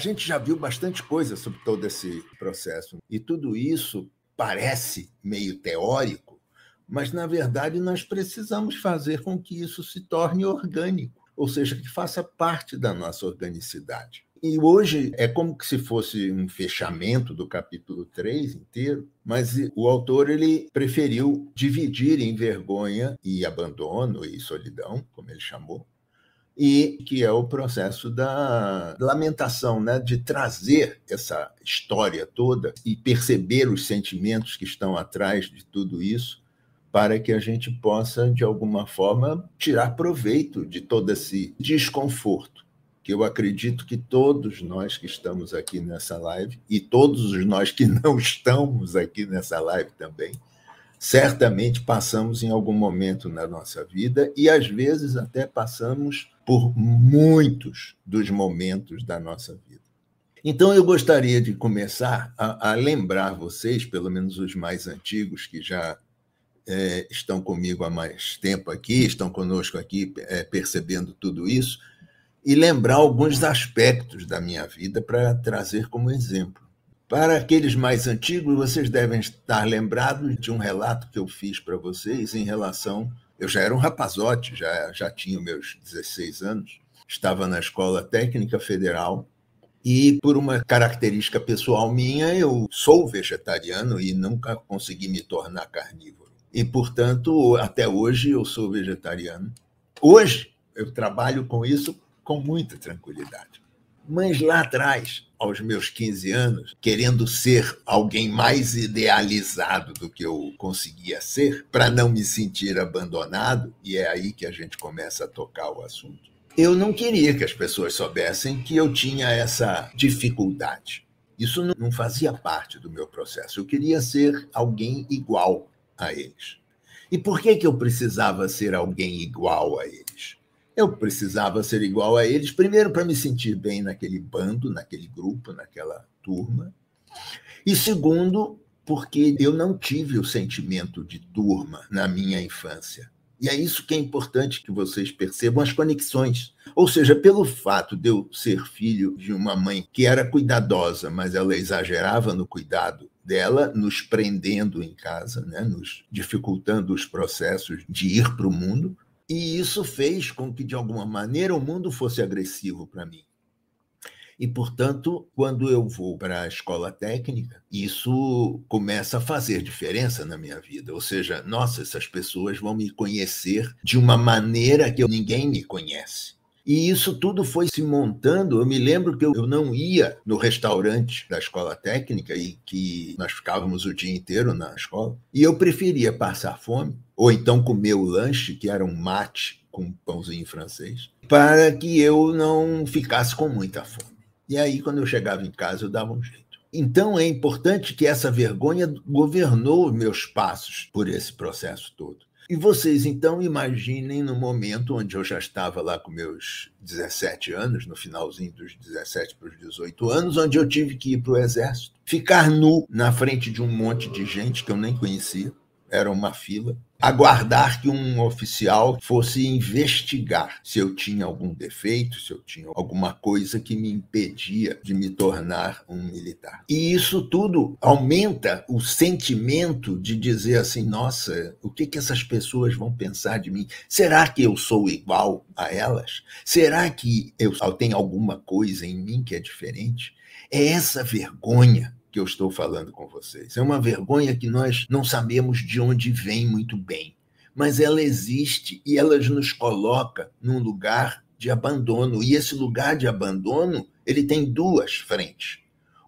A gente já viu bastante coisa sobre todo esse processo. E tudo isso parece meio teórico, mas, na verdade, nós precisamos fazer com que isso se torne orgânico, ou seja, que faça parte da nossa organicidade. E hoje é como se fosse um fechamento do capítulo 3 inteiro, mas o autor ele preferiu dividir em vergonha e abandono e solidão, como ele chamou, e que é o processo da lamentação, né? de trazer essa história toda e perceber os sentimentos que estão atrás de tudo isso, para que a gente possa, de alguma forma, tirar proveito de todo esse desconforto que eu acredito que todos nós que estamos aqui nessa live, e todos os nós que não estamos aqui nessa live também, certamente passamos em algum momento na nossa vida e às vezes até passamos por muitos dos momentos da nossa vida. Então eu gostaria de começar a, a lembrar vocês, pelo menos os mais antigos que já é, estão comigo há mais tempo aqui, estão conosco aqui é, percebendo tudo isso, e lembrar alguns aspectos da minha vida para trazer como exemplo. Para aqueles mais antigos, vocês devem estar lembrados de um relato que eu fiz para vocês em relação. Eu já era um rapazote, já, já tinha meus 16 anos, estava na Escola Técnica Federal e, por uma característica pessoal minha, eu sou vegetariano e nunca consegui me tornar carnívoro. E, portanto, até hoje eu sou vegetariano. Hoje eu trabalho com isso com muita tranquilidade. Mas lá atrás, aos meus 15 anos, querendo ser alguém mais idealizado do que eu conseguia ser, para não me sentir abandonado, e é aí que a gente começa a tocar o assunto. Eu não queria que as pessoas soubessem que eu tinha essa dificuldade. Isso não fazia parte do meu processo. Eu queria ser alguém igual a eles. E por que, que eu precisava ser alguém igual a eles? Eu precisava ser igual a eles, primeiro para me sentir bem naquele bando, naquele grupo, naquela turma, e segundo, porque eu não tive o sentimento de turma na minha infância. E é isso que é importante que vocês percebam as conexões. Ou seja, pelo fato de eu ser filho de uma mãe que era cuidadosa, mas ela exagerava no cuidado dela, nos prendendo em casa, né, nos dificultando os processos de ir para o mundo, e isso fez com que, de alguma maneira, o mundo fosse agressivo para mim. E, portanto, quando eu vou para a escola técnica, isso começa a fazer diferença na minha vida. Ou seja, nossa, essas pessoas vão me conhecer de uma maneira que ninguém me conhece. E isso tudo foi se montando. Eu me lembro que eu não ia no restaurante da escola técnica e que nós ficávamos o dia inteiro na escola. E eu preferia passar fome ou então comer o lanche, que era um mate com pãozinho francês, para que eu não ficasse com muita fome. E aí, quando eu chegava em casa, eu dava um jeito. Então, é importante que essa vergonha governou meus passos por esse processo todo. E vocês, então, imaginem no momento onde eu já estava lá com meus 17 anos, no finalzinho dos 17 para os 18 anos, onde eu tive que ir para o exército, ficar nu na frente de um monte de gente que eu nem conhecia, era uma fila, aguardar que um oficial fosse investigar se eu tinha algum defeito, se eu tinha alguma coisa que me impedia de me tornar um militar. E isso tudo aumenta o sentimento de dizer assim: nossa, o que, que essas pessoas vão pensar de mim? Será que eu sou igual a elas? Será que eu tenho alguma coisa em mim que é diferente? É essa vergonha que eu estou falando com vocês. É uma vergonha que nós não sabemos de onde vem muito bem, mas ela existe e ela nos coloca num lugar de abandono. E esse lugar de abandono, ele tem duas frentes.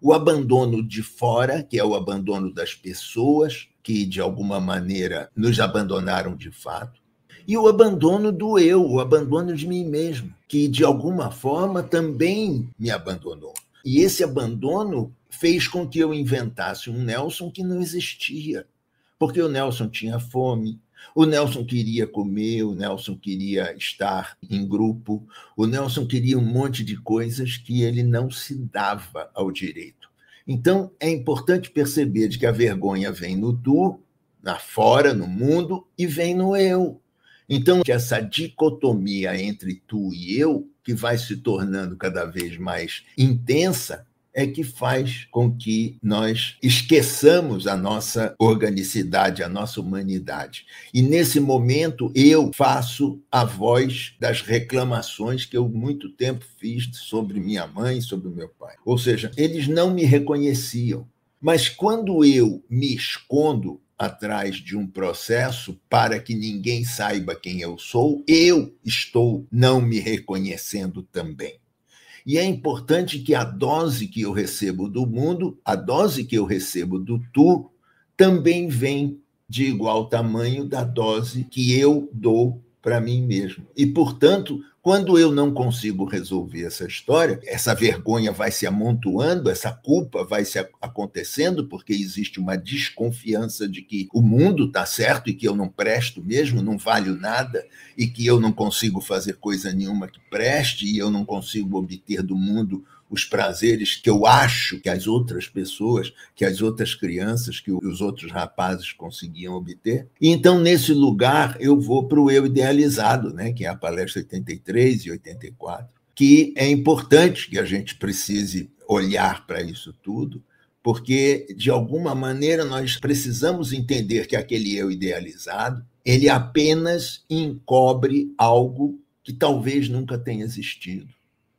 O abandono de fora, que é o abandono das pessoas que de alguma maneira nos abandonaram de fato, e o abandono do eu, o abandono de mim mesmo, que de alguma forma também me abandonou. E esse abandono fez com que eu inventasse um Nelson que não existia. Porque o Nelson tinha fome, o Nelson queria comer, o Nelson queria estar em grupo, o Nelson queria um monte de coisas que ele não se dava ao direito. Então, é importante perceber de que a vergonha vem no tu, na fora, no mundo, e vem no eu. Então, essa dicotomia entre tu e eu que vai se tornando cada vez mais intensa, é que faz com que nós esqueçamos a nossa organicidade, a nossa humanidade. E nesse momento eu faço a voz das reclamações que eu muito tempo fiz sobre minha mãe, sobre meu pai. Ou seja, eles não me reconheciam. Mas quando eu me escondo atrás de um processo para que ninguém saiba quem eu sou, eu estou não me reconhecendo também. E é importante que a dose que eu recebo do mundo, a dose que eu recebo do tu, também vem de igual tamanho da dose que eu dou para mim mesmo. E, portanto, quando eu não consigo resolver essa história, essa vergonha vai se amontoando, essa culpa vai se acontecendo, porque existe uma desconfiança de que o mundo está certo e que eu não presto mesmo, não valho nada, e que eu não consigo fazer coisa nenhuma que preste, e eu não consigo obter do mundo os prazeres que eu acho que as outras pessoas, que as outras crianças, que os outros rapazes conseguiam obter. E então, nesse lugar, eu vou para o eu idealizado, né, que é a palestra 83 e 84, que é importante que a gente precise olhar para isso tudo, porque, de alguma maneira, nós precisamos entender que aquele eu idealizado, ele apenas encobre algo que talvez nunca tenha existido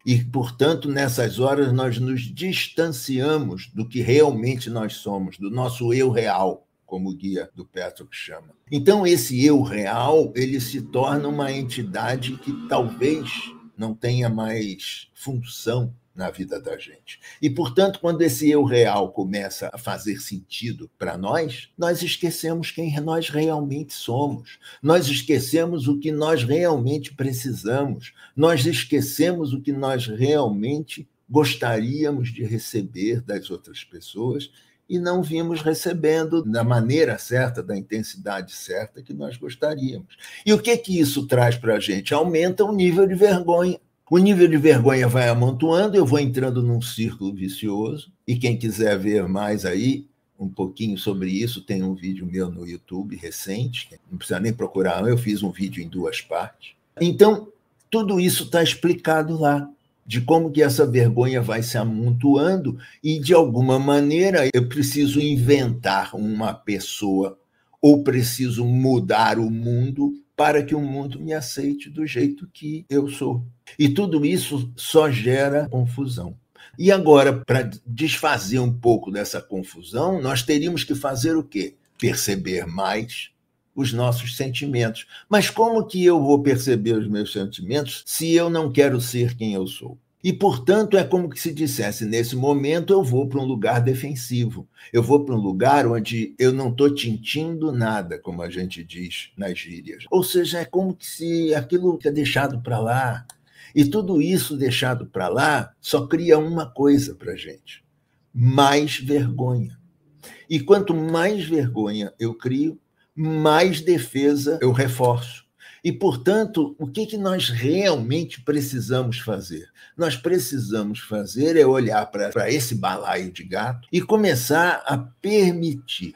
e, portanto, nessas horas nós nos distanciamos do que realmente nós somos, do nosso eu real, como o guia do Petro chama. Então, esse eu real, ele se torna uma entidade que talvez não tenha mais função na vida da gente. E, portanto, quando esse eu real começa a fazer sentido para nós, nós esquecemos quem nós realmente somos. Nós esquecemos o que nós realmente precisamos. Nós esquecemos o que nós realmente gostaríamos de receber das outras pessoas e não vimos recebendo da maneira certa, da intensidade certa que nós gostaríamos. E o que que isso traz para a gente? Aumenta o nível de vergonha. O nível de vergonha vai amontoando, eu vou entrando num círculo vicioso. E quem quiser ver mais aí, um pouquinho sobre isso, tem um vídeo meu no YouTube recente, não precisa nem procurar, eu fiz um vídeo em duas partes. Então, tudo isso está explicado lá, de como que essa vergonha vai se amontoando e, de alguma maneira, eu preciso inventar uma pessoa ou preciso mudar o mundo para que o mundo me aceite do jeito que eu sou. E tudo isso só gera confusão. E agora, para desfazer um pouco dessa confusão, nós teríamos que fazer o quê? Perceber mais os nossos sentimentos. Mas como que eu vou perceber os meus sentimentos se eu não quero ser quem eu sou? E, portanto, é como que se dissesse: nesse momento eu vou para um lugar defensivo, eu vou para um lugar onde eu não estou tintindo nada, como a gente diz nas gírias. Ou seja, é como que se aquilo é deixado para lá. E tudo isso deixado para lá só cria uma coisa para a gente: mais vergonha. E quanto mais vergonha eu crio, mais defesa eu reforço. E, portanto, o que, que nós realmente precisamos fazer? Nós precisamos fazer é olhar para esse balaio de gato e começar a permitir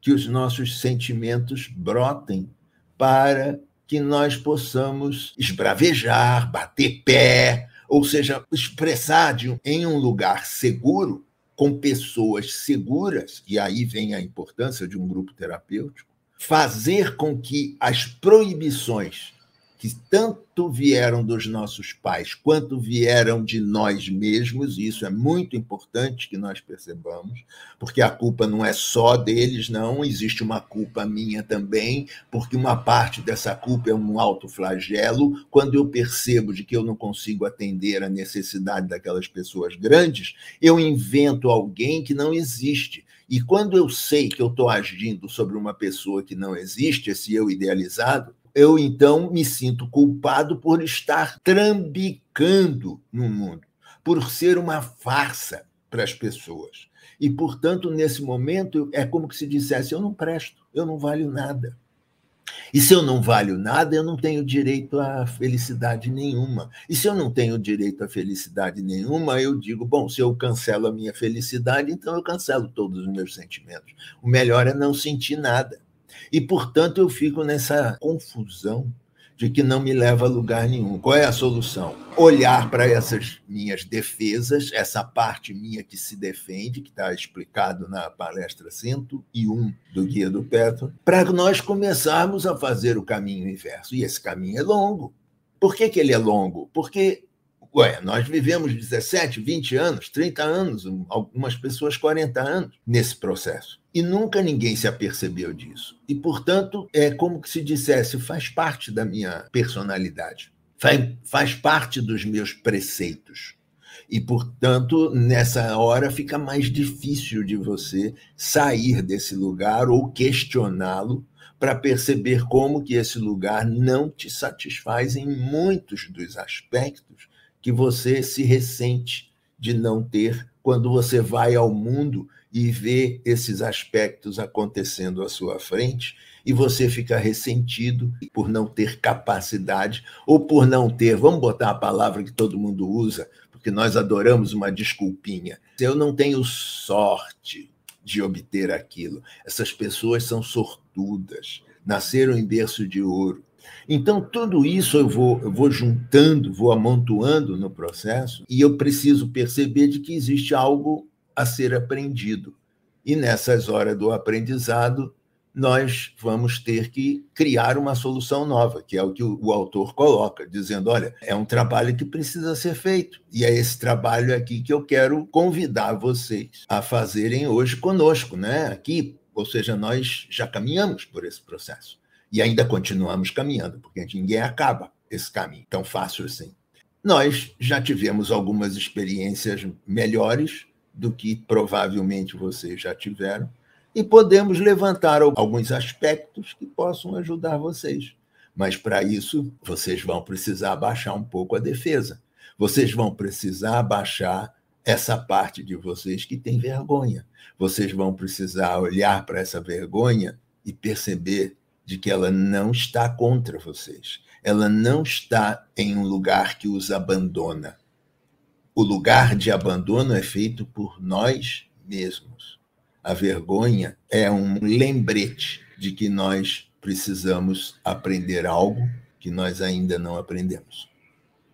que os nossos sentimentos brotem para que nós possamos esbravejar, bater pé, ou seja, expressar de, em um lugar seguro, com pessoas seguras, e aí vem a importância de um grupo terapêutico, fazer com que as proibições que tanto vieram dos nossos pais quanto vieram de nós mesmos, e isso é muito importante que nós percebamos, porque a culpa não é só deles, não, existe uma culpa minha também, porque uma parte dessa culpa é um autoflagelo. Quando eu percebo de que eu não consigo atender a necessidade daquelas pessoas grandes, eu invento alguém que não existe. E quando eu sei que eu estou agindo sobre uma pessoa que não existe, esse eu idealizado, eu então me sinto culpado por estar trambicando no mundo, por ser uma farsa para as pessoas. E, portanto, nesse momento, é como se dissesse: eu não presto, eu não valho nada. E se eu não valho nada, eu não tenho direito à felicidade nenhuma. E se eu não tenho direito à felicidade nenhuma, eu digo: bom, se eu cancelo a minha felicidade, então eu cancelo todos os meus sentimentos. O melhor é não sentir nada. E, portanto, eu fico nessa confusão de que não me leva a lugar nenhum. Qual é a solução? Olhar para essas minhas defesas, essa parte minha que se defende, que está explicado na palestra 101 do Guia do Petro, para nós começarmos a fazer o caminho inverso. E esse caminho é longo. Por que, que ele é longo? Porque Ué, nós vivemos 17, 20 anos, 30 anos, algumas pessoas 40 anos nesse processo. E nunca ninguém se apercebeu disso. E, portanto, é como que se dissesse, faz parte da minha personalidade, faz, faz parte dos meus preceitos. E, portanto, nessa hora fica mais difícil de você sair desse lugar ou questioná-lo para perceber como que esse lugar não te satisfaz em muitos dos aspectos que você se ressente de não ter quando você vai ao mundo e vê esses aspectos acontecendo à sua frente e você fica ressentido por não ter capacidade ou por não ter, vamos botar a palavra que todo mundo usa, porque nós adoramos uma desculpinha. Eu não tenho sorte de obter aquilo. Essas pessoas são sortudas, nasceram em berço de ouro. Então, tudo isso eu vou, eu vou juntando, vou amontoando no processo, e eu preciso perceber de que existe algo a ser aprendido. E nessas horas do aprendizado, nós vamos ter que criar uma solução nova, que é o que o, autor coloca, dizendo: olha, é um trabalho que precisa ser feito. E é esse trabalho aqui que eu quero convidar vocês a fazerem hoje conosco, né? Aqui, ou seja, nós já caminhamos por esse processo. E ainda continuamos caminhando, porque ninguém acaba esse caminho tão fácil assim. Nós já tivemos algumas experiências melhores do que provavelmente vocês já tiveram, e podemos levantar alguns aspectos que possam ajudar vocês. Mas para isso, vocês vão precisar baixar um pouco a defesa. Vocês vão precisar baixar essa parte de vocês que tem vergonha. Vocês vão precisar olhar para essa vergonha e perceber de que ela não está contra vocês. Ela não está em um lugar que os abandona. O lugar de abandono é feito por nós mesmos. A vergonha é um lembrete de que nós precisamos aprender algo que nós ainda não aprendemos.